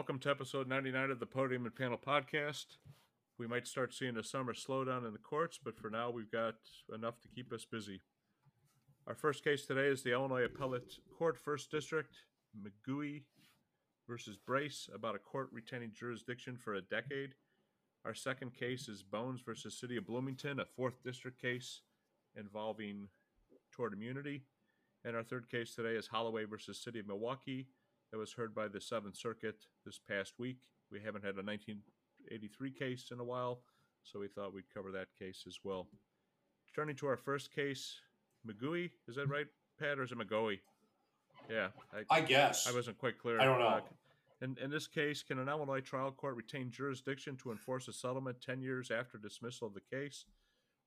Welcome to episode 99 of the Podium and Panel podcast. We might start seeing a summer slowdown in the courts, but for now we've got enough to keep us busy. Our first case today is the Illinois Appellate Court First District, McGooey versus Brace, about a court retaining jurisdiction for a decade. Our second case is Bones versus City of Bloomington, a fourth district case involving tort immunity. And our third case today is Holloway versus City of Milwaukee, that was heard by the Seventh Circuit this past week. We haven't had a 1983 case in a while, so we thought we'd cover that case as well. Turning to our first case, McGooey, is that right, Pat, or is it McGoey? Yeah, I, I guess. I wasn't quite clear. I don't know. Uh, in, in this case, can an Illinois trial court retain jurisdiction to enforce a settlement 10 years after dismissal of the case?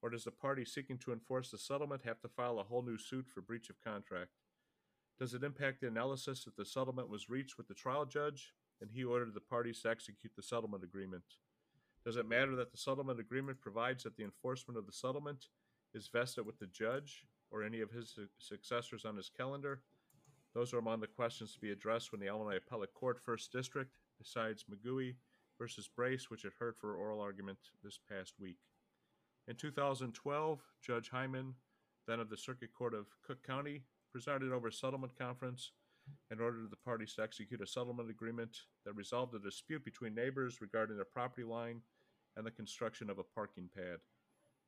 Or does the party seeking to enforce the settlement have to file a whole new suit for breach of contract? Does it impact the analysis that the settlement was reached with the trial judge and he ordered the parties to execute the settlement agreement? Does it matter that the settlement agreement provides that the enforcement of the settlement is vested with the judge or any of his su- successors on his calendar? Those are among the questions to be addressed when the Illinois Appellate Court First District decides McGooey versus Brace, which it heard for oral argument this past week. In 2012, Judge Hyman, then of the Circuit Court of Cook County, presided over a settlement conference and ordered the parties to execute a settlement agreement that resolved a dispute between neighbors regarding their property line and the construction of a parking pad.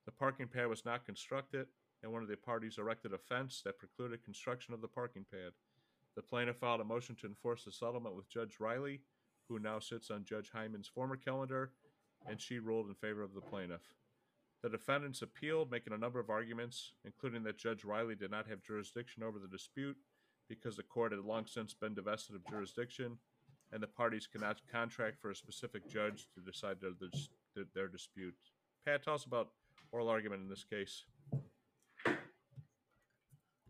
The parking pad was not constructed, and one of the parties erected a fence that precluded construction of the parking pad. The plaintiff filed a motion to enforce the settlement with Judge Riley, who now sits on Judge Hyman's former calendar, and she ruled in favor of the plaintiff. The defendants appealed, making a number of arguments, including that Judge Riley did not have jurisdiction over the dispute because the court had long since been divested of jurisdiction, and the parties cannot contract for a specific judge to decide their, their, their dispute. Pat, tell us about oral argument in this case.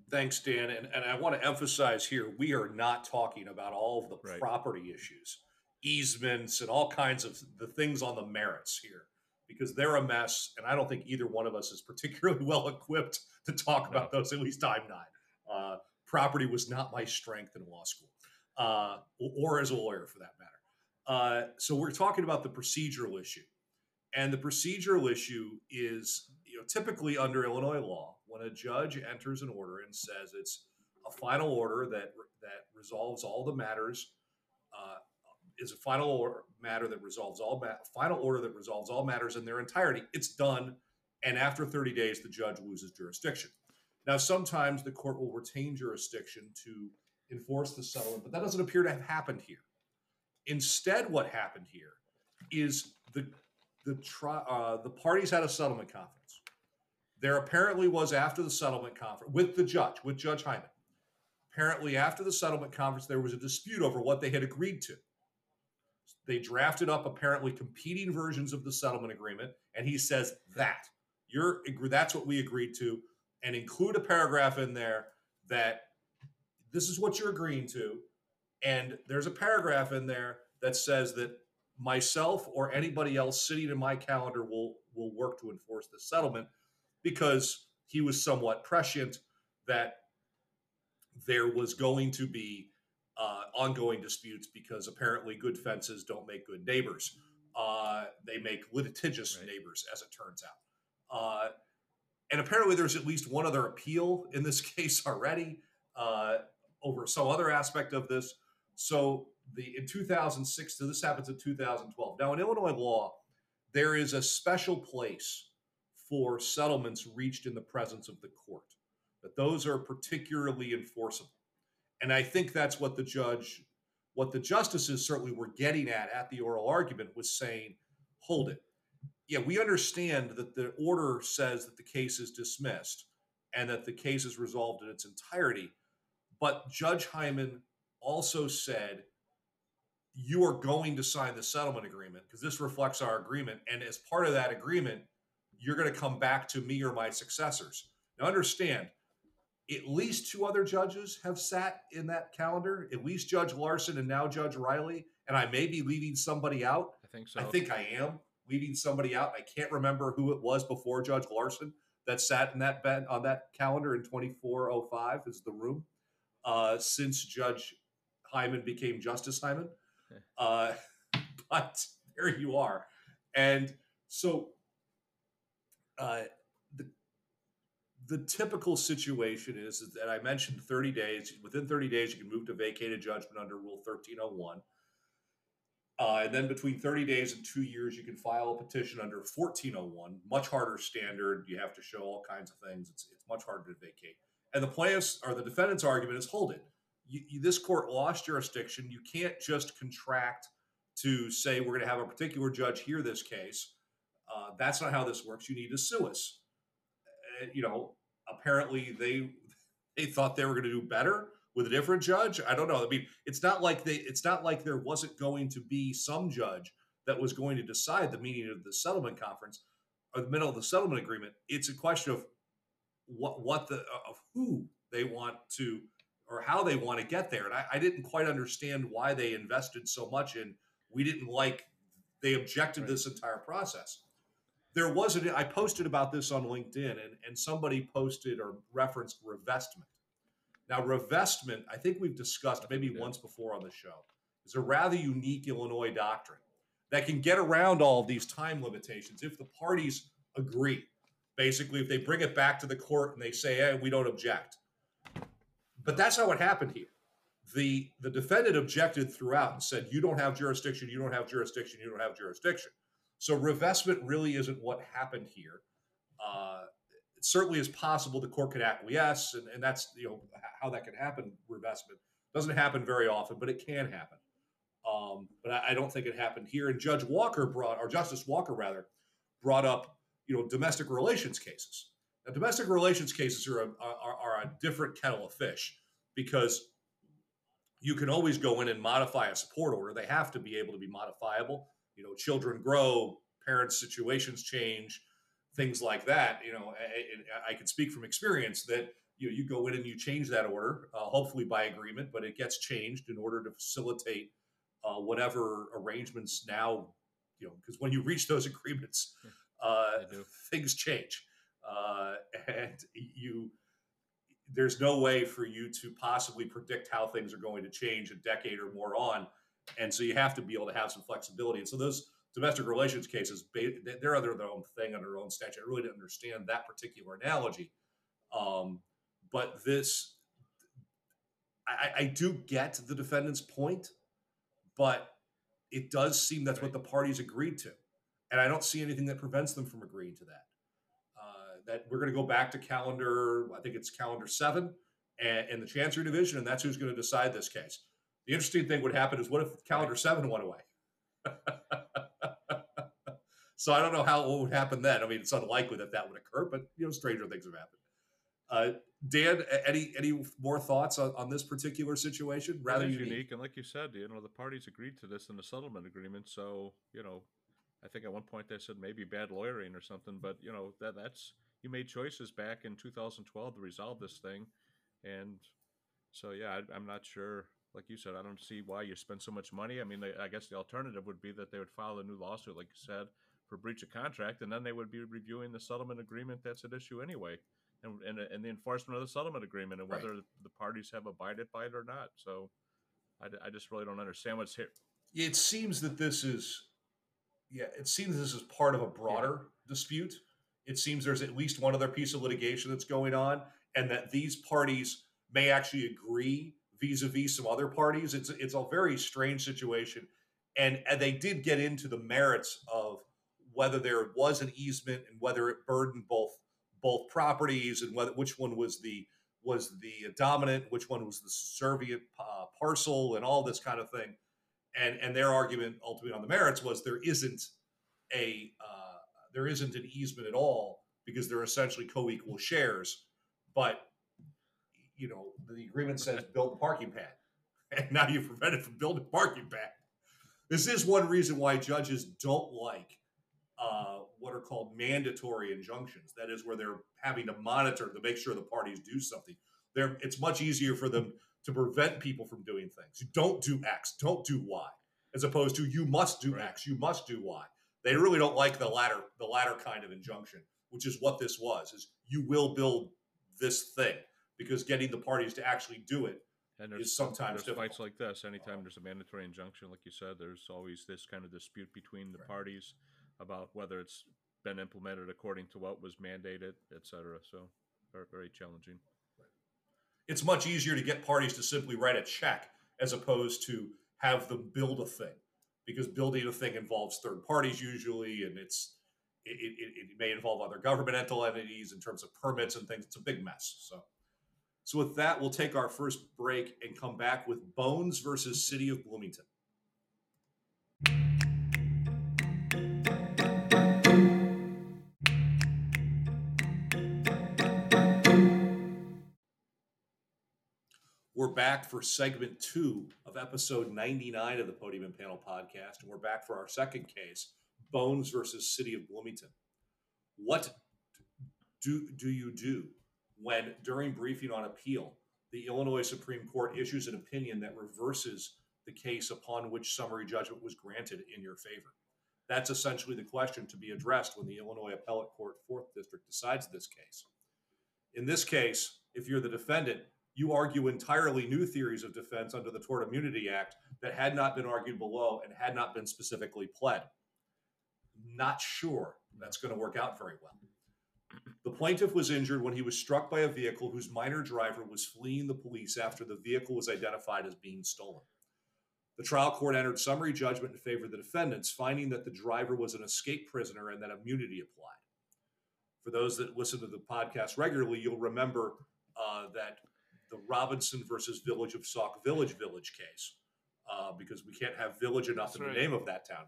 Thanks, Dan. And, and I want to emphasize here we are not talking about all of the Right. property issues, easements, and all kinds of the things on the merits here because they're a mess. And I don't think either one of us is particularly well equipped to talk about those. At least I'm not. Uh, property was not my strength in law school uh, or, as a lawyer for that matter. Uh, so we're talking about the procedural issue. And the procedural issue is, you know, typically under Illinois law, when a judge enters an order and says it's a final order that that resolves all the matters, uh, is a final or, matter that resolves all ma- final order that resolves all matters in their entirety. It's done, and after 30 days, the judge loses jurisdiction. Now, sometimes the court will retain jurisdiction to enforce the settlement, but that doesn't appear to have happened here. Instead, what happened here is the the tri- uh, the parties had a settlement conference. There apparently was after the settlement conference with the judge, with Judge Hyman. Apparently, after the settlement conference, there was a dispute over what they had agreed to. They drafted up apparently competing versions of the settlement agreement, and he says that. You're that's what we agreed to, and include a paragraph in there that this is what you're agreeing to, and there's a paragraph in there that says that myself or anybody else sitting in my calendar will will work to enforce the settlement because he was somewhat prescient that there was going to be uh, ongoing disputes because apparently good fences don't make good neighbors. Uh, they make litigious Right. neighbors, as it turns out. Uh, and apparently, there's at least one other appeal in this case already uh, over some other aspect of this. So, the in 2006, so this happens in 2012. Now, in Illinois law, there is a special place for settlements reached in the presence of the court. That those are particularly enforceable, and I think that's what the judge, what the justices certainly were getting at at the oral argument was saying, hold it. Yeah, we understand that the order says that the case is dismissed, and that the case is resolved in its entirety. But Judge Hyman also said, you are going to sign the settlement agreement because this reflects our agreement. And as part of that agreement, you're going to come back to me or my successors. Now, understand, at least two other judges have sat in that calendar, at least Judge Larson and now Judge Riley. And I may be leaving somebody out. I think so. I think I am leaving somebody out. I can't remember who it was before Judge Larson that sat in that bed on that calendar in 2405 is the room. Uh, since Judge Hyman became Justice Hyman. Uh, but there you are. And so uh, the typical situation is, is that I mentioned 30 days. Within 30 days, you can move to vacate a judgment under Rule 1301. Uh, and then between 30 days and two years, you can file a petition under 1401. Much harder standard. You have to show all kinds of things. It's, it's much harder to vacate. And the plaintiffs or the defendant's argument is hold it. You, you, this court lost jurisdiction. You can't just contract to say we're going to have a particular judge hear this case. Uh, that's not how this works. You need to sue us. Uh, you know, apparently they they thought they were going to do better with a different judge. I don't know. I mean, it's not like they it's not like there wasn't going to be some judge that was going to decide the meaning of the settlement conference or the middle of the settlement agreement. It's a question of what what the of who they want to or how they want to get there. And I, I didn't quite understand why they invested so much in. We didn't like. They objected right. this entire process. There was a, I posted about this on LinkedIn, and and somebody posted or referenced revestment. Now, revestment, I think we've discussed maybe yeah. once before on the show, is a rather unique Illinois doctrine that can get around all of these time limitations if the parties agree. Basically, if they bring it back to the court and they say, hey, we don't object. But that's how it happened here. The, the defendant objected throughout and said, you don't have jurisdiction, you don't have jurisdiction, you don't have jurisdiction. So revestment really isn't what happened here. Uh, it certainly is possible the court could acquiesce, and, and that's you know how that can happen. Revestment doesn't happen very often, but it can happen. Um, but I, I, don't think it happened here. And Judge Walker brought, or Justice Walker rather, brought up you know domestic relations cases. Now, domestic relations cases are a, are, are a different kettle of fish because you can always go in and modify a support order. They have to be able to be modifiable. You know, children grow, parents' situations change, things like that. You know, I, I can speak from experience that you know you go in and you change that order, uh, hopefully by agreement, but it gets changed in order to facilitate uh, whatever arrangements now. You know, because when you reach those agreements, uh, things change, uh, and you there's no way for you to possibly predict how things are going to change a decade or more on, and so you have to be able to have some flexibility. And so those domestic relations cases, they're under their own thing under their own statute. I really didn't understand that particular analogy, um, but this, I, I do get the defendant's point, but it does seem that's right. what the parties agreed to, and I don't see anything that prevents them from agreeing to that that we're going to go back to calendar, I think it's calendar seven, and in the Chancery Division, and that's who's going to decide this case. The interesting thing would happen is what if calendar seven went away? so I don't know how what would happen then. I mean, it's unlikely that that would occur, but you know, stranger things have happened. Uh, Dan, any any more thoughts on, on this particular situation? Rather unique. unique, and like you said, you know, the parties agreed to this in the settlement agreement. So you know, I think at one point they said maybe bad lawyering or something, but you know that that's you made choices back in 2012 to resolve this thing, and so yeah, I, am not sure. Like you said, I don't see why you spend so much money. I mean, they, I guess the alternative would be that they would file a new lawsuit, like you said, for breach of contract, and then they would be reviewing the settlement agreement that's at issue anyway, and and, and the enforcement of the settlement agreement, and whether right. the parties have abided by it or not. So, I, I just really don't understand what's here. It seems that this is, yeah, it seems this is part of a broader yeah. dispute it seems there's at least one other piece of litigation that's going on, and that these parties may actually agree vis-a-vis some other parties. It's it's a very strange situation, and and they did get into the merits of whether there was an easement and whether it burdened both both properties and whether which one was the was the dominant, which one was the subservient uh, parcel, and all this kind of thing. And and their argument ultimately on the merits was there isn't a uh, there isn't an easement at all because they're essentially co-equal shares. but you know the agreement says build a parking pad, and now you've prevented from building a parking pad. This is one reason why judges don't like uh, what are called mandatory injunctions. That is where they're having to monitor to make sure the parties do something. They're, it's much easier for them to prevent people from doing things. You don't do X, don't do Y, as opposed to you must do Right. X, you must do Y. They really don't like the latter, the latter kind of injunction, which is what this was: is you will build this thing because getting the parties to actually do it And is sometimes there's fights like this. Uh-huh. Anytime there's a mandatory injunction, like you said, there's always this kind of dispute between the Right. parties about whether it's been implemented according to what was mandated, et cetera. So very, very challenging. it's much easier to get parties to simply write a check as opposed to have them build a thing because building a thing involves third parties usually and it's it, it, it may involve other governmental entities in terms of permits and things it's a big mess so so with that we'll take our first break and come back with bones versus city of bloomington We're back for segment two of episode 99 of the Podium and Panel podcast. And we're back for our second case Bones versus City of Bloomington. What do, do you do when, during briefing on appeal, the Illinois Supreme Court issues an opinion that reverses the case upon which summary judgment was granted in your favor? That's essentially the question to be addressed when the Illinois Appellate Court, 4th District, decides this case. In this case, if you're the defendant, you argue entirely new theories of defense under the Tort Immunity Act that had not been argued below and had not been specifically pled. Not sure that's going to work out very well. The plaintiff was injured when he was struck by a vehicle whose minor driver was fleeing the police after the vehicle was identified as being stolen. The trial court entered summary judgment in favor of the defendants, finding that the driver was an escape prisoner and that immunity applied. For those that listen to the podcast regularly, you'll remember uh, that the Robinson versus Village of Sauk Village Village case, uh, because we can't have village enough That's in the name of that town,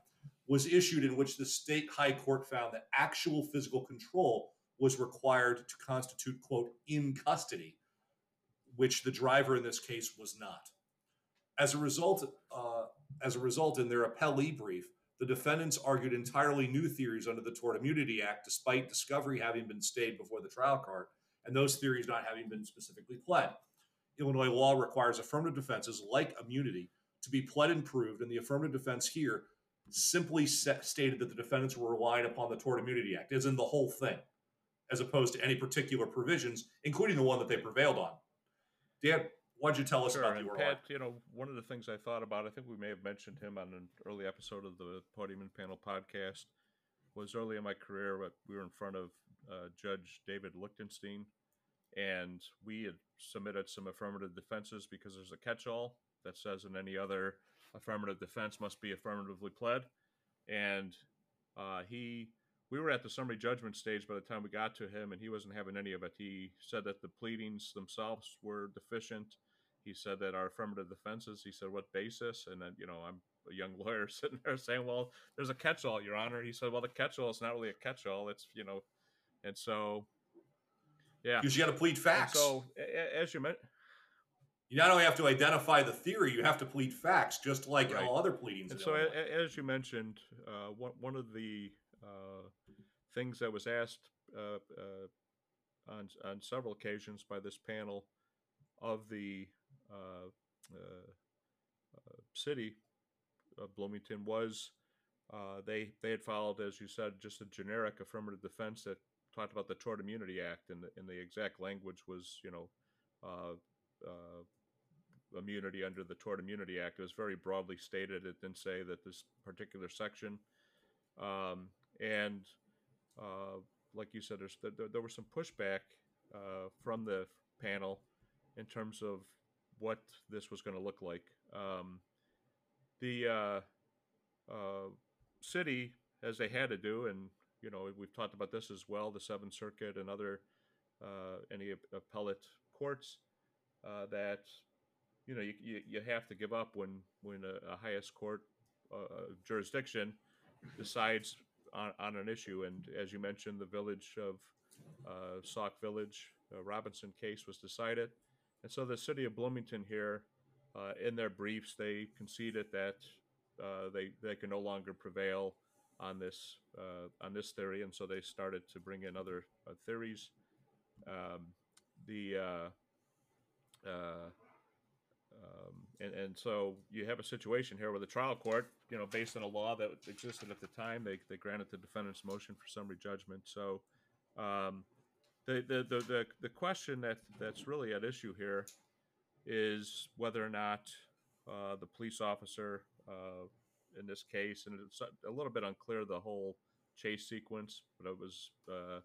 was issued in which the state high court found that actual physical control was required to constitute, quote, in custody, which the driver in this case was not. As a result, uh, as a result, in their appellee brief, the defendants argued entirely new theories under the Tort Immunity Act, despite discovery having been stayed before the trial court and those theories not having been specifically pled. Illinois law requires affirmative defenses like immunity to be pled and proved, and the affirmative defense here simply set, stated that the defendants were relying upon the Tort Immunity Act, as in the whole thing, as opposed to any particular provisions, including the one that they prevailed on. Dan, why'd you tell us Sure, about the and Pat, you know, one of the things I thought about, I think we may have mentioned him on an early episode of the Podium and Panel podcast, was early in my career, but we were in front of uh, Judge David Lichtenstein, and we had submitted some affirmative defenses because there's a catch-all that says in any other affirmative defense must be affirmatively pled, and uh, he. We were at the summary judgment stage by the time we got to him, and he wasn't having any of it. He said that the pleadings themselves were deficient. He said that our affirmative defenses, he said, what basis? And then, you know, I'm a young lawyer sitting there saying, well, there's a catch all, Your Honor. He said, well, the catch all is not really a catch all. It's, you know, and so, yeah. Because you got to plead And facts. so, a- a- as you meant, you not only have to identify the theory, you have to plead facts, just like Right. all other pleadings. and so a- as you mentioned, uh, one, one of the things that was asked uh, uh, on, on several occasions by this panel of the uh, uh, uh, city of Bloomington was uh, they they had filed, as you said, just a generic affirmative defense that talked about the Tort Immunity Act, and the, and the exact language was, you know, uh, uh, immunity under the Tort Immunity Act. It was very broadly stated. It didn't say that this particular section, um, and uh, like you said, there's, there, there was some pushback uh, from the panel in terms of what this was going to look like. Um, the uh, uh, city, as they had to do, and you know we've talked about this as well, the Seventh Circuit and other uh, any appellate courts, uh, that you know you, you, have to give up when when a, a highest court jurisdiction decides on, on an issue. And as you mentioned, the village of uh, Sauk Village uh, Robinson case was decided. And so the city of Bloomington here, uh, in their briefs, they conceded that uh, they they can no longer prevail on this uh, on this theory, and so they started to bring in other uh, theories. Um, the uh, um, and, and so you have a situation here where the trial court, you know, based on a law that existed at the time, they, they granted the defendant's motion for summary judgment. So um, the, the, the, the, the question that, that's really at issue here is whether or not uh, the police officer uh, in this case, and it's a little bit unclear the whole chase sequence, but it was, uh,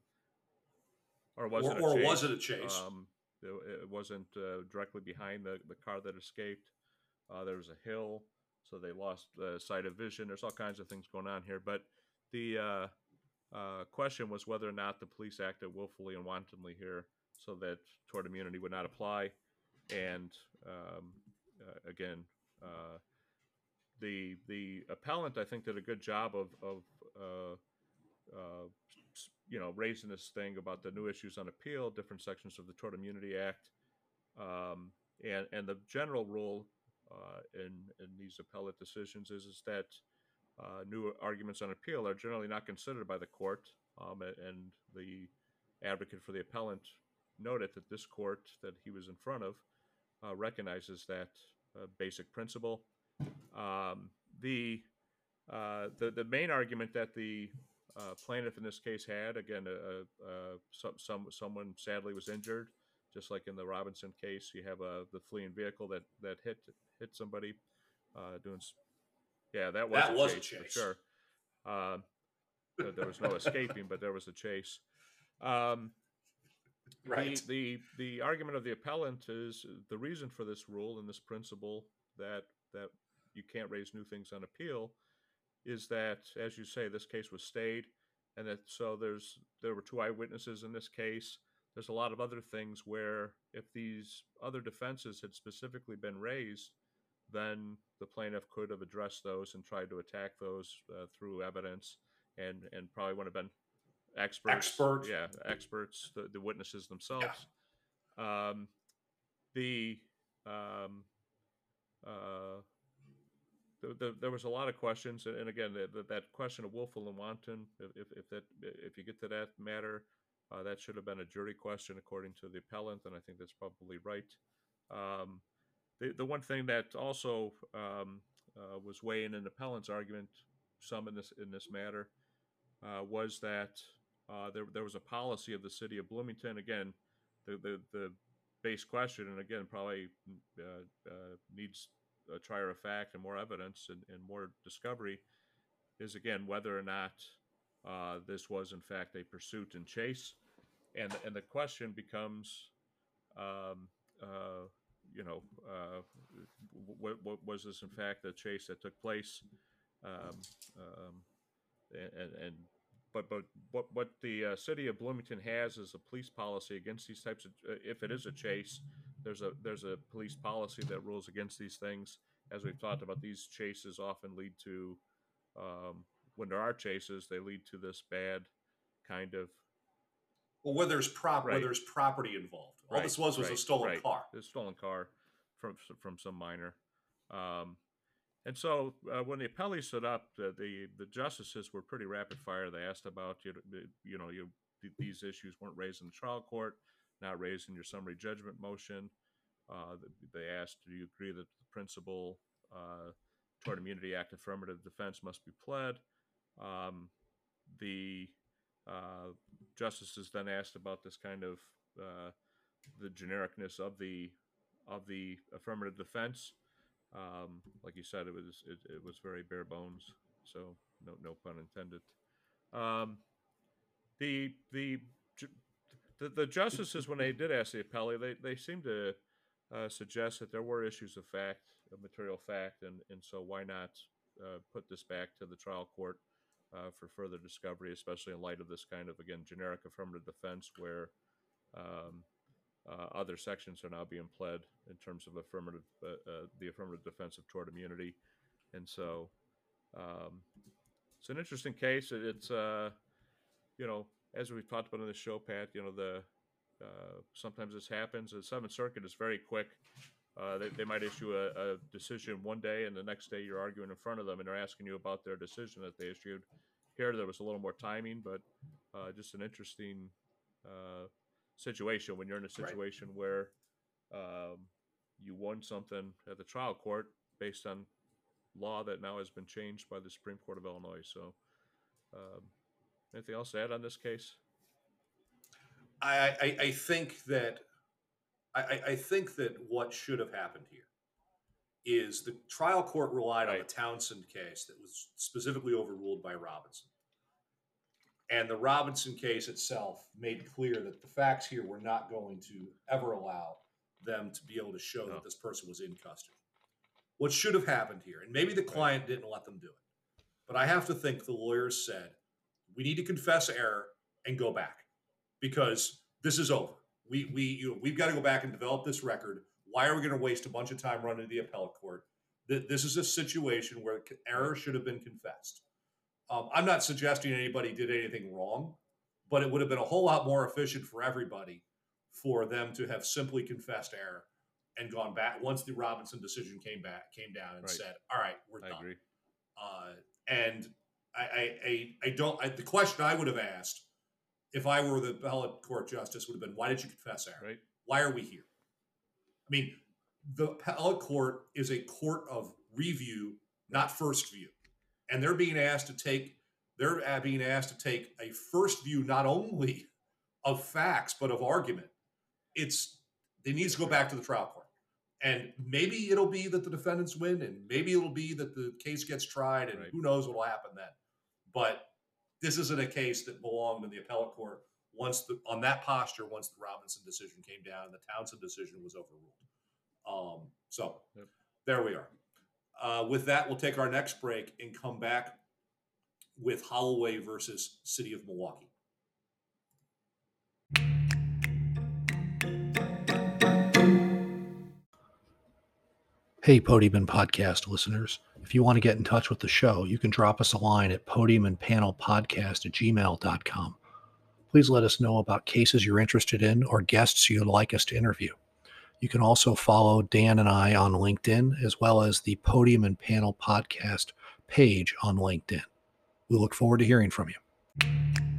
or was Or, it a or chase? was it a chase? Um, it, wasn't uh, directly behind the, the car that escaped. Uh, there was a hill, so they lost uh, sight of vision. There's all kinds of things going on here, but the uh, uh, question was whether or not the police acted willfully and wantonly here, so that tort immunity would not apply. And um, uh, again, the the appellant I think did a good job of of you know raising this thing about the new issues on appeal, different sections of the Tort Immunity Act, um, and and the general rule uh, in in these appellate decisions is is that uh, new arguments on appeal are generally not considered by the court, um, and the advocate for the appellant noted that this court that he was in front of uh, recognizes that uh, basic principle. Um, the, uh, the the main argument that the uh, plaintiff in this case had again, uh, uh, some, some someone sadly was injured, just like in the Robinson case. You have a the fleeing vehicle that that hit hit somebody uh, doing. Yeah, that was That a was a chase, for sure. Um, there- there was no escaping, but there was a chase. Um, right. the, the the argument of the appellant is the reason for this rule and this principle that that you can't raise new things on appeal is that as you say this case was stayed and that so there's there were two eyewitnesses in this case. There's a lot of other things where if these other defenses had specifically been raised then the plaintiff could have addressed those and tried to attack those uh, through evidence and and probably would have been experts. Expert. yeah experts the, the witnesses themselves. Um the um uh the, the, there was a lot of questions and again that, that- question of willful and wanton if, if, that if you get to that matter uh, that should have been a jury question according to the appellant and i think that's probably right um, the, the one thing that also um, uh, was weighing in the appellant's argument some in this in this matter uh, was that uh, there, there was a policy of the city of Bloomington. Again, the, the, the base question, and again, probably uh, uh, needs a trier of fact and more evidence and, and more discovery, is again whether or not uh, this was in fact a pursuit and chase. And, and the question becomes, um, uh, you know, uh, what, what was this in fact a chase that took place? Um, um, and, and but but what what the uh, city of Bloomington has is a police policy against these types of uh, if it is a chase there's a there's a police policy that rules against these things as we've talked about these chases often lead to um, when there are chases they lead to this bad kind of Well, where there's prop, where there's property involved. All Right, this was was a stolen right. car. a stolen car from from some minor. Um, and so uh, when the appellee stood up, the, the the justices were pretty rapid fire. They asked about you know, you know you these issues weren't raised in the trial court, not raised in your summary judgment motion. Uh, they asked, do you agree that the principal uh, Tort Immunity Act affirmative defense must be pled? Um, the uh, justices then asked about this kind of uh, the genericness of the of the affirmative defense. Um, like you said, it was it, it was very bare bones, so no no pun intended. Um, the the the, the justices when they did ask the appellee, they they seemed to uh, suggest that there were issues of fact, of material fact, and and so why not uh, put this back to the trial court uh, for further discovery, especially in light of this kind of again generic affirmative defense where um, uh, other sections are now being pled in terms of affirmative uh, uh, the affirmative defense of tort immunity, and so um, it's an interesting case. It- It's you know as we've talked about on the show, Pat. You know the uh, sometimes this happens. The Seventh Circuit is very quick. Uh, they, they might issue a, a decision one day, and the next day you're arguing in front of them, and they're asking you about their decision that they issued. Here, there was a little more timing, but uh, just an interesting uh, situation when you're in a Right. situation where um, you won something at the trial court based on law that now has been changed by the Supreme Court of Illinois. So, um, anything else to add on this case? I, I, I think that I, I- think that what should have happened here is the trial court relied on the Townsend case that was specifically overruled by Robinson. And the Robinson case itself made clear that the facts here were not going to ever allow them to be able to show No. that this person was in custody. What should have happened here, and maybe the client didn't let them do it, but I have to think the lawyers said, we need to confess error and go back because this is over. We we you know, we've got to go back and develop this record. Why are we going to waste a bunch of time running to the appellate court? Th- This is a situation where error should have been confessed. Um, I'm not suggesting anybody did anything wrong, but it would have been a whole lot more efficient for everybody for them to have simply confessed error and gone back once the Robinson decision came back came down and Right. said, "All right, we're I done." agree. Uh, and I, I, I, I don't. I, the question I would have asked if I were the appellate court justice would have been, "Why did you confess error? Right. Why are we here?" I mean, the appellate court is a court of review, not first view, and they're being asked to take. They're being asked to take a first view not only of facts but of argument. It's they need to go back to the trial court. And maybe it'll be that the defendants win, and maybe it'll be that the case gets tried, and Right. who knows what'll happen then. But this isn't a case that belonged in the appellate court once the on that posture once the Robinson decision came down and the Townsend decision was overruled. Um, so Yep. there we are. Uh, with that, we'll take our next break and come back with Holloway versus City of Milwaukee. Hey, Podium and Podcast listeners. If you want to get in touch with the show, you can drop us a line at podium and panel podcast at gmail.com. Please let us know about cases you're interested in or guests you'd like us to interview. You can also follow Dan and I on LinkedIn, as well as the Podium and Panel Podcast page on LinkedIn. We look forward to hearing from you.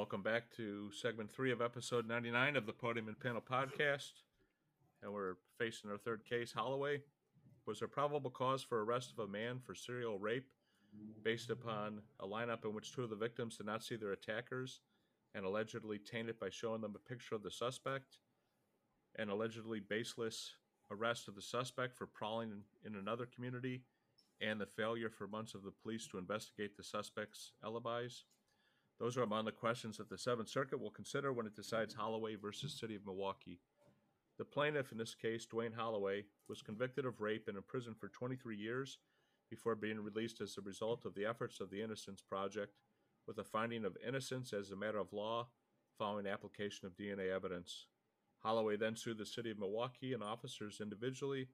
Welcome back to segment three of episode 99 of the Podium and Panel podcast. And we're facing our third case. Holloway was there probable cause for arrest of a man for serial rape based upon a lineup in which two of the victims did not see their attackers and allegedly tainted by showing them a picture of the suspect, and allegedly baseless arrest of the suspect for prowling in, in another community, and the failure for months of the police to investigate the suspect's alibis. Those are among the questions that the Seventh Circuit will consider when it decides Holloway versus City of Milwaukee. The plaintiff in this case, Dwayne Holloway, was convicted of rape and imprisoned for 23 years before being released as a result of the efforts of the Innocence Project, with a finding of innocence as a matter of law following application of DNA evidence. Holloway then sued the City of Milwaukee and officers individually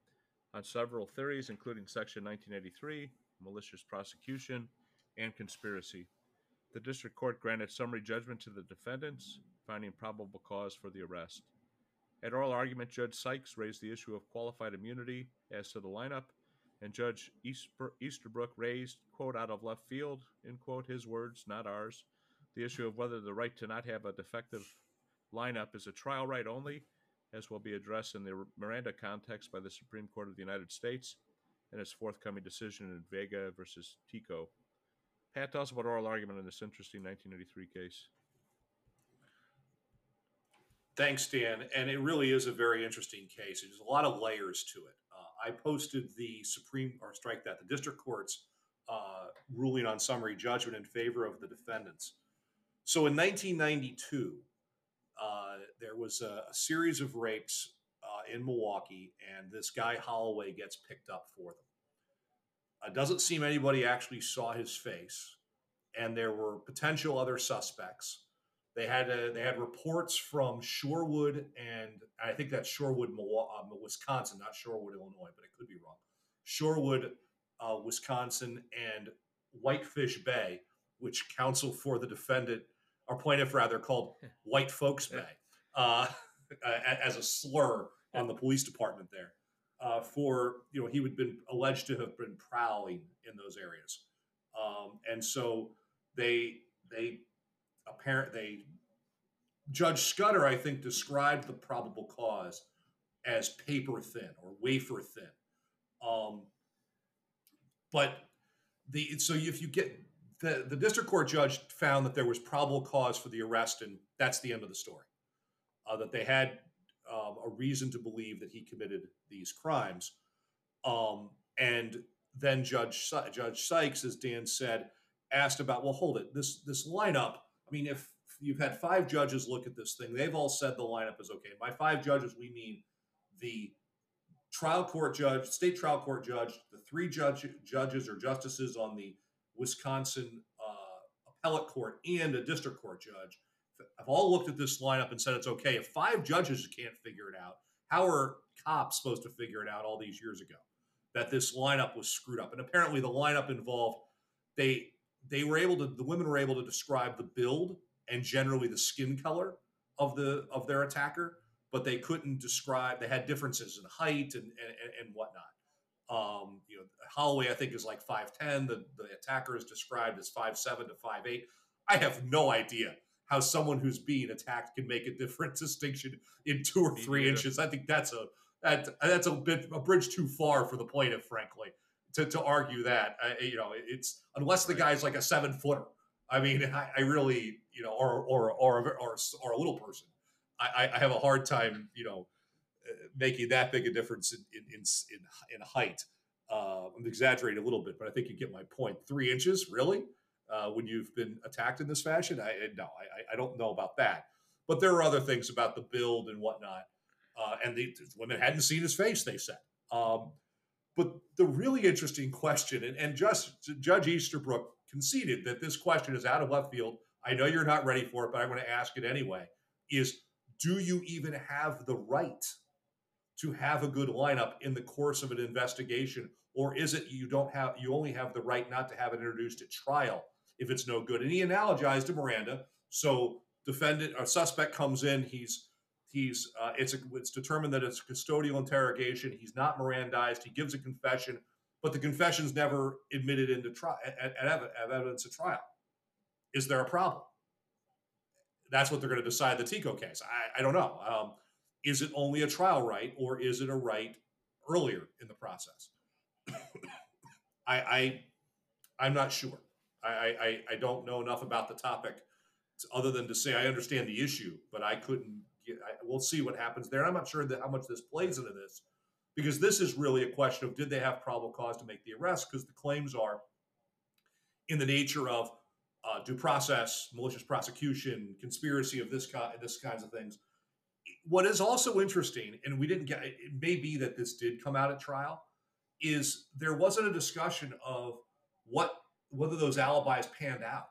on several theories, including Section 1983, malicious prosecution, and conspiracy. The district court granted summary judgment to the defendants, finding probable cause for the arrest. At oral argument, Judge Sykes raised the issue of qualified immunity as to the lineup, and Judge Easterbrook raised, quote, out of left field, in quote, his words, not ours, the issue of whether the right to not have a defective lineup is a trial right only, as will be addressed in the Miranda context by the Supreme Court of the United States in its forthcoming decision in Vega versus Tekoh. Pat, tell us about oral argument in this interesting 1983 case. Thanks, Dan. And it really is a very interesting case. There's a lot of layers to it. Uh, I posted the Supreme, or strike that, the district court's uh, ruling on summary judgment in favor of the defendants. So in 1992, uh, there was a, a series of rapes uh, in Milwaukee, and this guy Holloway gets picked up for them. It doesn't seem anybody actually saw his face, and there were potential other suspects. They had a, they had reports from Shorewood and I think that's Shorewood, um, Wisconsin, not Shorewood, Illinois, but it could be wrong. Shorewood uh, Wisconsin, and Whitefish Bay, which counsel for the defendant or plaintiff rather called White Folks Bay uh, as a slur on the police department there. Uh, for you know, he had been alleged to have been prowling in those areas, um, and so they they apparent they Judge Scudder, I think, described the probable cause as paper thin or wafer thin. Um, but the so if you get the the district court judge found that there was probable cause for the arrest, and that's the end of the story. Uh, that they had a reason to believe that he committed these crimes, um, and then Judge Judge Sykes, as Dan said, asked about well, hold it, this this lineup. I mean, if you've had five judges look at this thing, they've all said the lineup is okay. By five judges, we mean the trial court judge, state trial court judge, the three judge, judges or justices on the Wisconsin uh, appellate court, and a district court judge have all looked at this lineup and said it's okay. If five judges can't figure it out, how are cops supposed to figure it out all these years ago? That this lineup was screwed up, and apparently the lineup involved they they were able to the women were able to describe the build and generally the skin color of the of their attacker but they couldn't describe. They had differences in height and and, and whatnot. Um, you know, Holloway I think is like five ten. The the attacker is described as five seven to five eight. I have no idea how someone who's being attacked can make a different distinction in two or three inches. I think that's a that that's a bit a bridge too far for the plaintiff, frankly, to, to argue that. I, you know, it's unless the guy's like a seven footer. I mean, I, I really, you know, or or or or, or a little person. I, I have a hard time, you know, uh, making that big a difference in in in, in height. Uh, I'm exaggerating a little bit, but I think you get my point. Three inches, really? Uh, when you've been attacked in this fashion, I no, I, I don't know about that. But there are other things about the build and whatnot. Uh, and the, the, women hadn't seen his face, they said. Um, but the really interesting question, and, and just Judge Easterbrook conceded that this question is out of left field. I know you're not ready for it, but I'm going to ask it anyway. Is do you even have the right to have a good lineup in the course of an investigation or is it you don't have you only have the right not to have it introduced at trial if it's no good and he analogized to miranda so defendant or suspect comes in he's he's uh, it's a, it's determined that it's a custodial interrogation he's not mirandized he gives a confession but the confession's never admitted into trial at, at evidence at trial is there a problem that's what they're going to decide the Tekoh case. I, I don't know. Um, is it only a trial right or is it a right earlier in the process? I, I I'm not sure. I, I I don't know enough about the topic other than to say I understand the issue, but I couldn't. Get, I, we'll see what happens there. I'm not sure that how much this plays into this because this is really a question of did they have probable cause to make the arrest? Because the claims are in the nature of uh, due process, malicious prosecution, conspiracy of this kind, this kinds of things. What is also interesting, and we didn't get it may be that this did come out at trial, is there wasn't a discussion of what whether those alibis panned out.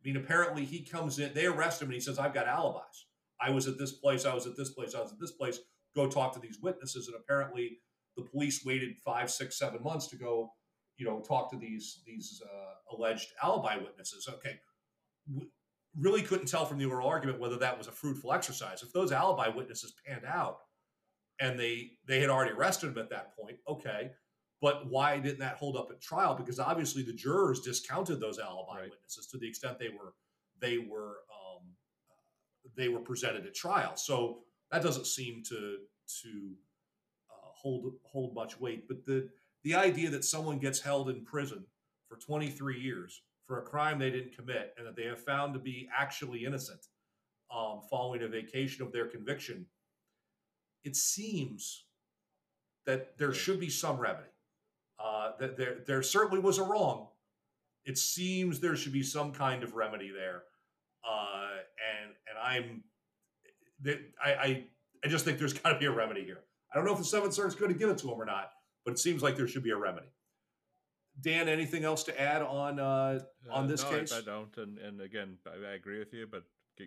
I mean, apparently he comes in, they arrest him, and he says, "I've got alibis. I was at this place. I was at this place. I was at this place. Go talk to these witnesses." And apparently, the police waited five, six, seven months to go you know, talk to these these uh, alleged alibi witnesses. Okay, w- really couldn't tell from the oral argument whether that was a fruitful exercise. If those alibi witnesses panned out and they they had already arrested him at that point, okay, but why didn't that hold up at trial? Because obviously the jurors discounted those alibi right. witnesses to the extent they were they were um, they were presented at trial. So that doesn't seem to to uh, hold hold much weight. But the the idea that someone gets held in prison for 23 years for a crime they didn't commit and that they have found to be actually innocent um, following a vacation of their conviction, it seems that there should be some remedy. Uh, that there, there certainly was a wrong. It seems there should be some kind of remedy there, uh, and and I'm, I, I I just think there's got to be a remedy here. I don't know if the Seventh Circuit's going to give it to him or not, but it seems like there should be a remedy. Dan, anything else to add on uh, on this uh, no, case? I, I don't, and and again, I, I agree with you. But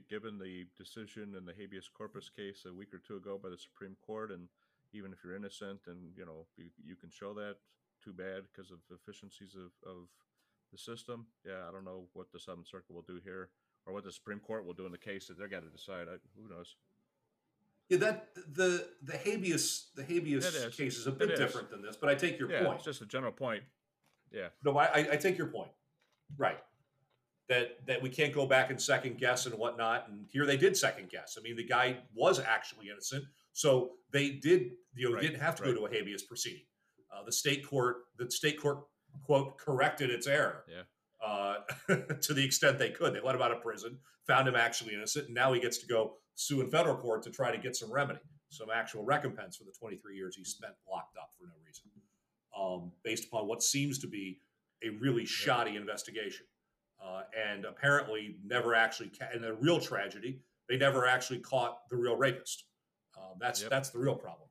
given the decision in the habeas corpus case a week or two ago by the Supreme Court, and even if you're innocent and you know you, you can show that too bad because of efficiencies of, of the system. Yeah, I don't know what the Seventh Circuit will do here or what the Supreme Court will do in the case that they're got to decide. I, who knows? Yeah, that the the habeas the habeas is. case is a bit is. different than this, but I take your yeah, point. it's just a general point. Yeah, No, I, I- I take your point. Right. That that we can't go back and second guess and whatnot. And here they did second guess. I mean, the guy was actually innocent, so they did. You know, Right, didn't have to right. go to a habeas proceeding. Uh, the state court, the state court quote corrected its error. Yeah. Uh, to the extent they could, they let him out of prison, found him actually innocent, and now he gets to go sue in federal court to try to get some remedy, some actual recompense for the 23 years he spent locked up for no reason, um, based upon what seems to be a really shoddy investigation. Uh, and apparently, never actually, ca- and a real tragedy, they never actually caught the real rapist. Um, that's Yep. that's the real problem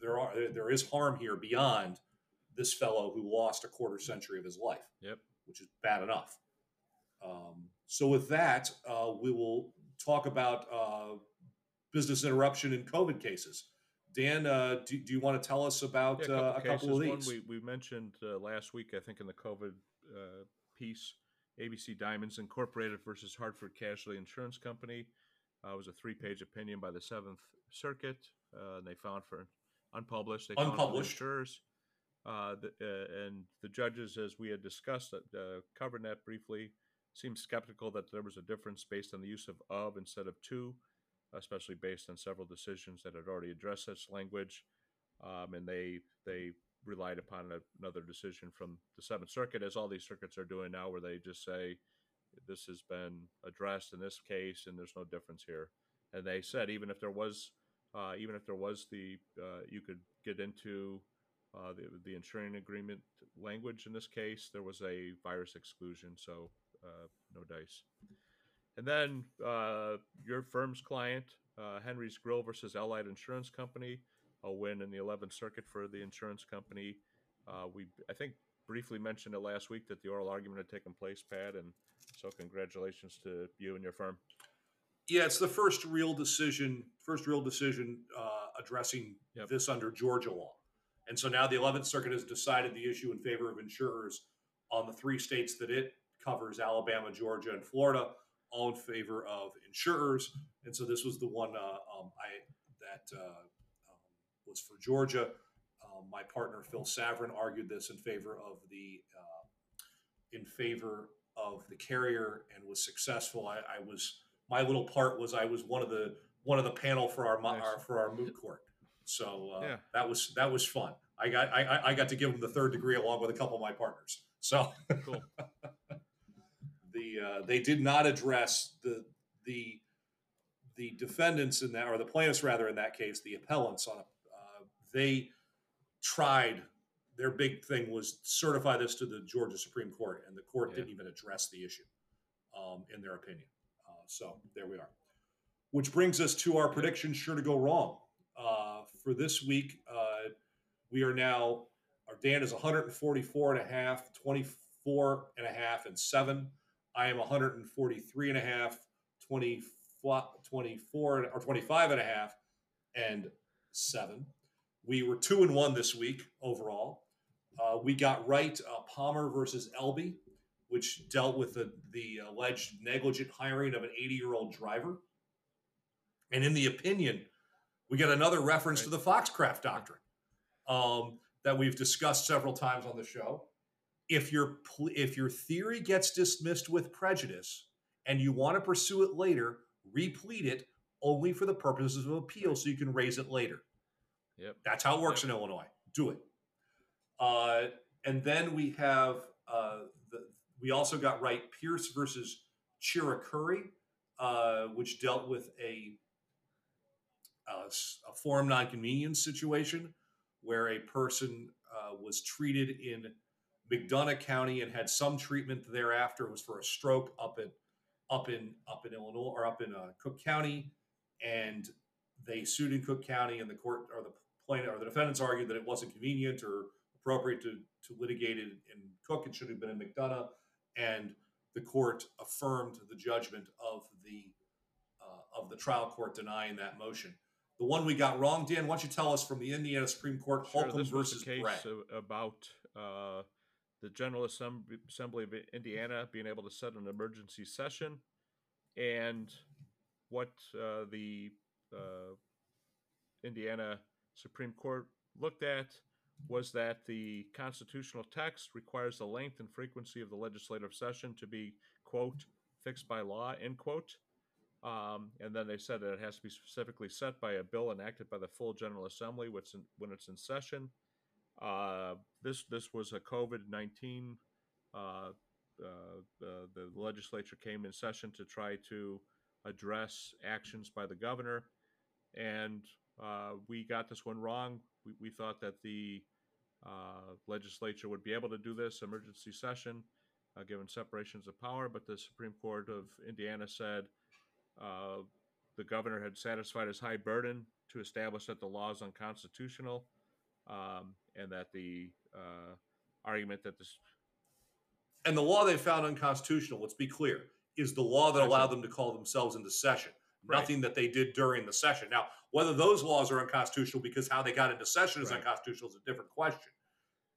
there are there- there is harm here beyond this fellow who lost a quarter century of his life. Yep. which is bad enough. Um, so with that, uh, we will talk about uh, business interruption in COVID cases. Dan, uh, do, do you want to tell us about Yeah, uh, a couple of these? One we, we mentioned uh, last week, I think, in the COVID uh, piece, ABC Diamonds Incorporated versus Hartford Casualty Insurance Company. Uh, it was a three-page opinion by the Seventh Circuit, uh, and they found for unpublished. They found for the Unpublished. insurers, uh, the, uh, and the judges, as we had discussed, uh, covered that briefly, seemed skeptical that there was a difference based on the use of "of" instead of "to." especially based on several decisions that had already addressed such language, um, and they they relied upon a, another decision from the Seventh Circuit, as all these circuits are doing now, where they just say this has been addressed in this case, and there's no difference here. And they said even if there was, uh, even if there was the, uh, you could get into uh, the the insuring agreement language in this case, there was a virus exclusion, so uh, no dice. And then uh, your firm's client, uh, Henry's Grill versus Allied Insurance Company, a win in the 11th Circuit for the insurance company. We, I think, briefly mentioned it last week that the oral argument had taken place, Pat, and so congratulations to you and your firm. Yeah, it's the first real decision, first real decision uh, addressing Yep. this under Georgia law. And so now the 11th Circuit has decided the issue in favor of insurers on the three states that it covers Alabama, Georgia, and Florida, all in favor of insurers. And so this was the one uh, um, I that uh, um, was for Georgia. Um, my partner Phil Savrin argued this in favor of the uh, in favor of the carrier and was successful. I, I was my little part was I was one of the one of the panel for our, Nice. our for our moot court. So uh, Yeah. that was that was fun. I got I, I- I got to give them the third degree along with a couple of my partners. So Cool. the uh, they did not address the the the defendants in that or the plaintiffs rather in that case the appellants on a uh, they tried their big thing was certify this to the Georgia Supreme Court and the court Yeah. didn't even address the issue um, in their opinion. So there we are. Which brings us to our prediction sure to go wrong. Uh, for this week, uh, we are now, our Dan is 144 and a half, 24 and a half, and seven. I am 143 and a half, 20, 24 or 25 and a half, and seven. We were two and one this week overall. Uh, we got right uh, Palmer versus Elby, which dealt with the, the alleged negligent hiring of an 80 year old driver. And in the opinion, we get another reference to the Foxcroft doctrine um, that we've discussed several times on the show. If your if your theory gets dismissed with prejudice and you want to pursue it later, replead it only for the purposes of appeal, so you can raise it later. Yep. That's how it works in Illinois. Do it. Uh, and then we have uh, we also got right Pierce versus Chiricuri, uh, which dealt with a, a a forum non conveniens situation where a person uh, was treated in McDonough County and had some treatment thereafter. It was for a stroke up in up in up in Illinois or up in uh, Cook County, and they sued in Cook County, and the court or the plaintiff or the defendants argued that it wasn't convenient or appropriate to, to litigate it in Cook. It should have been in McDonough, and the court affirmed the judgment of the uh, of the trial court denying that motion. The one we got wrong, Dan, why don't you tell us from the Indiana Supreme Court, Sure, Holcomb versus case Bray? about uh, the General Assembly, Assembly of Indiana being able to set an emergency session, and what uh, the uh, Indiana Supreme Court looked at was that the constitutional text requires the length and frequency of the legislative session to be quote fixed by law end quote um, and then they said that it has to be specifically set by a bill enacted by the full General Assembly, which in, when it's in session. Uh, this this was a COVID nineteen. Uh, uh, the, the legislature came in session to try to address actions by the governor, and uh, we got this one wrong. We, we thought that the uh, legislature would be able to do this emergency session, uh, given separations of power, but the Supreme Court of Indiana said uh, the governor had satisfied his high burden to establish that the law is unconstitutional, um, and that the uh, argument that this And the law they found unconstitutional, let's be clear, is the law that allowed them to call themselves into session. Right. Nothing that they did during the session. Now, whether those laws are unconstitutional because how they got into session is Right. unconstitutional is a different question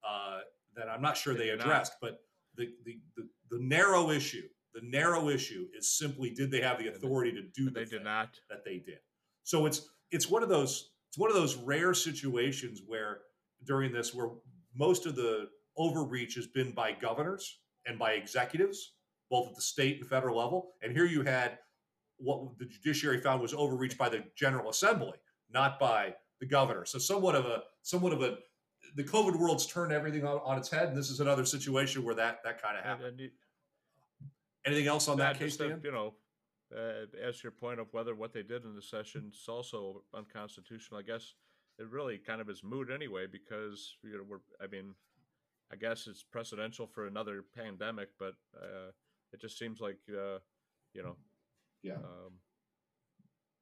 uh, that I'm not sure They they did not. addressed. But the, the, the, the narrow issue, the narrow issue is simply did they have the they- authority to do they the did not. that they did. So it's it's one of those it's one of those rare situations where during this where most of the overreach has been by governors and by executives, both at the state and federal level. And here you had what the judiciary found was overreach by the General Assembly, not by the governor. So somewhat of a somewhat of a the COVID world's turned everything on, on its head, and this is another situation where that that kind of happened. and you- Anything else on that case, Dan? you know, uh, as your point of whether what they did in the session is also unconstitutional, I guess it really kind of is moot anyway because you know we're. I mean, I guess it's precedential for another pandemic, but uh, it just seems like uh, you know Yeah. Um,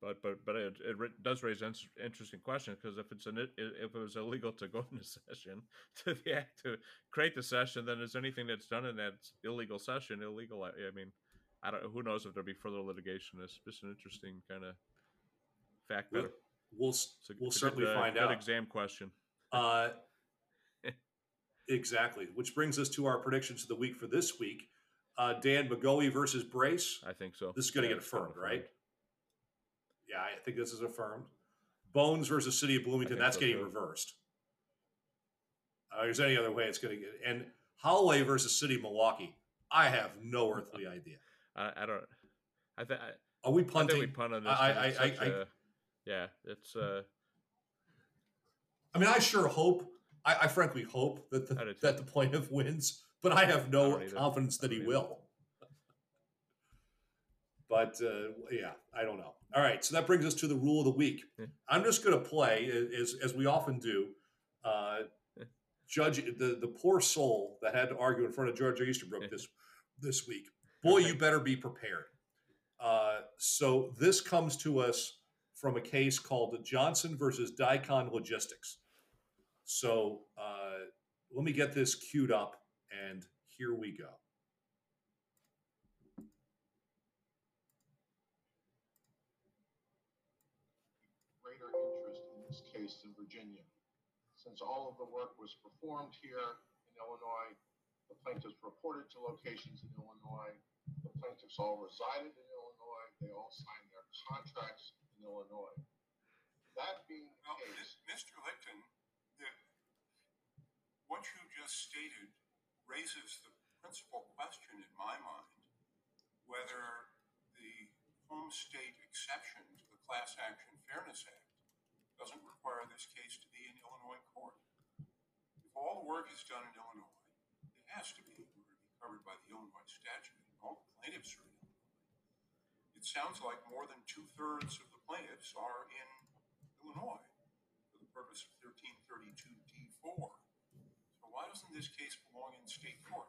but but but it, it does raise an interesting questions because if it's an if it was illegal to go into session to the act to create the session, then is anything that's done in that illegal session illegal? I, I mean, I don't. Who knows if there'll be further litigation? It's just an interesting kind of fact. We'll, we'll, a- we'll certainly good, uh, find out. exam question. Uh, exactly. Which brings us to our predictions of the week for this week. Uh, Dan McGoey versus Brace. I think so. This is going to Yeah, get it's kinda affirmed, right? Yeah, I think this is affirmed. Bones versus City of Bloomington. That's so, getting too. reversed. Uh, there's any other way it's going to get. And Holloway versus City of Milwaukee. I have no earthly idea. I, I don't. I think. Are we punting? I think punting? we punt on this. I- I- it's I- such I- a- yeah, it's. uh I mean, I sure hope. I, I frankly hope that the, I do too. that the plaintiff wins, but I have no don't confidence that he either. will. But uh, yeah, I don't know. All right, so that brings us to the rule of the week. Yeah. I'm just going to play as as we often do. Uh, Yeah. Judge the the poor soul that had to argue in front of Judge Easterbrook Yeah. this this week. Boy, you better be prepared. Uh, so this comes to us from a case called Johnson versus Diakon Logistics. So uh, let me get this queued up, and here we go. greater interest in this case in Virginia. Since all of the work was performed here in Illinois, the plaintiffs reported to locations in Illinois. The plaintiffs all resided in Illinois. They all signed their contracts in Illinois. That being the Well, case, Mr. Licton, the, what you just stated raises the principal question in my mind whether the home state exception to the Class Action Fairness Act doesn't require this case to be in Illinois court. If all the work is done in Illinois, it has to be in order to be covered by the Illinois statute. and All the plaintiffs are in Illinois. It sounds like more than two thirds of the plaintiffs are in Illinois for the purpose of 1332 D4. So why doesn't this case belong in state court?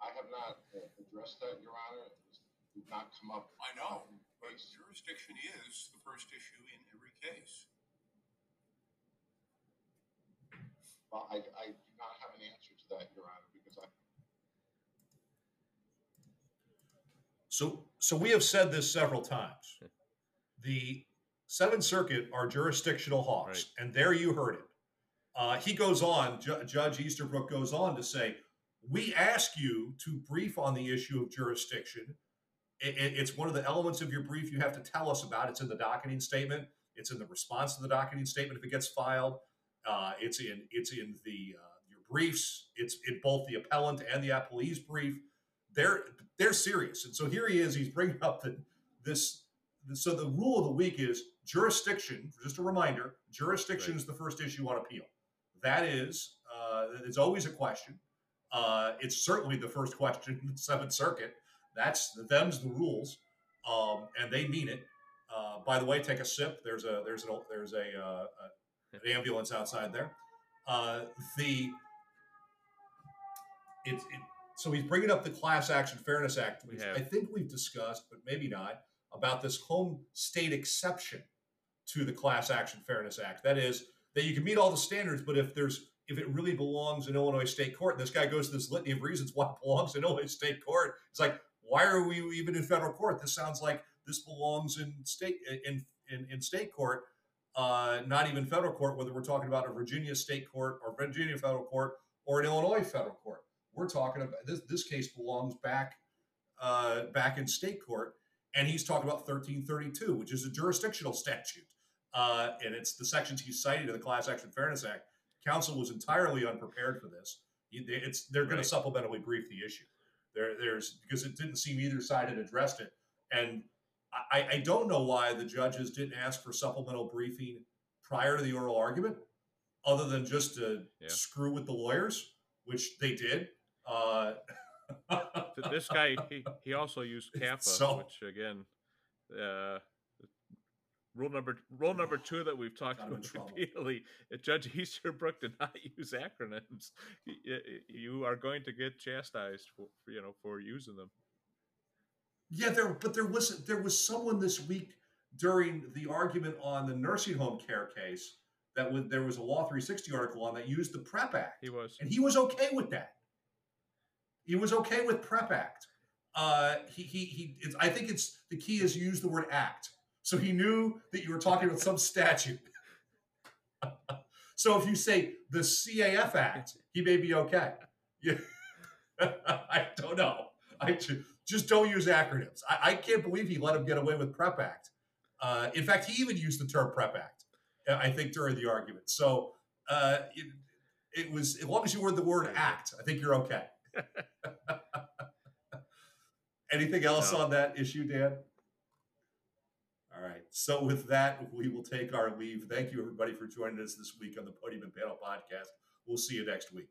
I have not addressed that, Your Honor. It was- did not come up. I know, but jurisdiction is the first issue in every case. Well, I, I do not have an answer to that, Your Honor, because I, So, so we have said this several times. the Seventh Circuit are jurisdictional hawks, and there you heard it. Uh, he goes on, Ju- Judge Easterbrook goes on to say, We ask you to brief on the issue of jurisdiction. It- it- it's one of the elements of your brief you have to tell us about. It's in the docketing statement, it's in the response to the docketing statement if it gets filed. Uh, it's in it's in the uh, your briefs. It's in both the appellant and the appellee's brief. They're they're serious, and so here he is. He's bringing up that this. So the rule of the week is jurisdiction. Just a reminder: jurisdiction is the first issue on appeal. That is, uh, it's always a question. Uh, it's certainly the first question in the Seventh Circuit. That's them's the rules, um, and they mean it. Uh, by the way, take a sip. There's a there's an there's a, uh, an ambulance outside there. Uh, the it's it, so he's bringing up the Class Action Fairness Act, which. I think we've discussed, but maybe not, about this home state exception to the Class Action Fairness Act. That is that you can meet all the standards, but if there's if it really belongs in Illinois State Court, and this guy goes to this litany of reasons why it belongs in Illinois State Court, it's like, why are we even in federal court? This sounds like this belongs in state in in, in state court, uh, not even federal court. Whether we're talking about a Virginia state court or Virginia federal court or an Illinois federal court, we're talking about this. This case belongs back uh, back in state court, and he's talking about 1332, which is a jurisdictional statute, uh, and it's the sections he's citing in the Class Action Fairness Act. Counsel was entirely unprepared for this. It's they're going Right. to supplementally brief the issue. There, there's because it didn't seem either side had addressed it, and I, I don't know why the judges didn't ask for supplemental briefing prior to the oral argument, other than just to Yeah. screw with the lawyers, which they did. Uh, this guy, he, he also used CAFA, So- which again, uh, rule number rule number two that we've talked Got him in about repeatedly. uh, Judge Easterbrook did not use acronyms. You are going to get chastised for you know for using them. Yeah, there, but there was there was someone this week during the argument on the nursing home care case that was, there was a Law 360 article on that used the PrEP Act, He was. and he was okay with that. He was okay with PrEP Act. Uh, he he he. It's, I think it's the key is use the word act, so he knew that you were talking about some statute. so if you say the CAF Act, he may be okay. Yeah. I don't know. I ju- just don't use acronyms. I, I can't believe he let him get away with PrEP Act. Uh, in fact, he even used the term PrEP Act. I think during the argument. So uh, it, it was as long as you word the word act, I think you're okay. Anything else No. on that issue, Dan? All right. So with that, we will take our leave. Thank you, everybody, for joining us this week on the Podium and Panel podcast. We'll see you next week.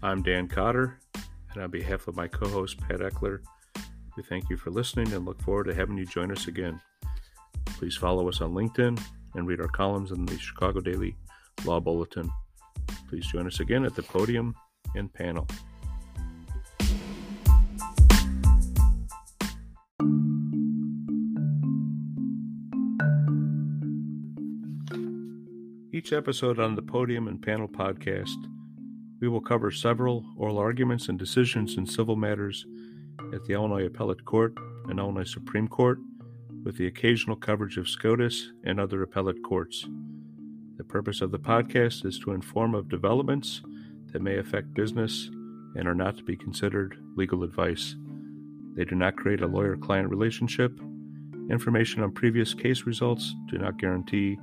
I'm Dan Cotter, and on behalf of my co host Pat Eckler, we thank you for listening and look forward to having you join us again. Please follow us on LinkedIn and read our columns in the Chicago Daily Law Bulletin. Please join us again at the podium and panel. Each episode on the Podium and Panel podcast, we will cover several oral arguments and decisions in civil matters at the Illinois Appellate Court and Illinois Supreme Court, with the occasional coverage of SCOTUS and other appellate courts. The purpose of the podcast is to inform of developments that may affect business and are not to be considered legal advice. They do not create a lawyer client relationship. Information on previous case results do not guarantee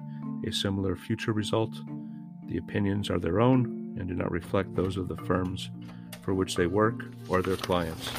a similar future result. The opinions are their own and do not reflect those of the firms for which they work or their clients.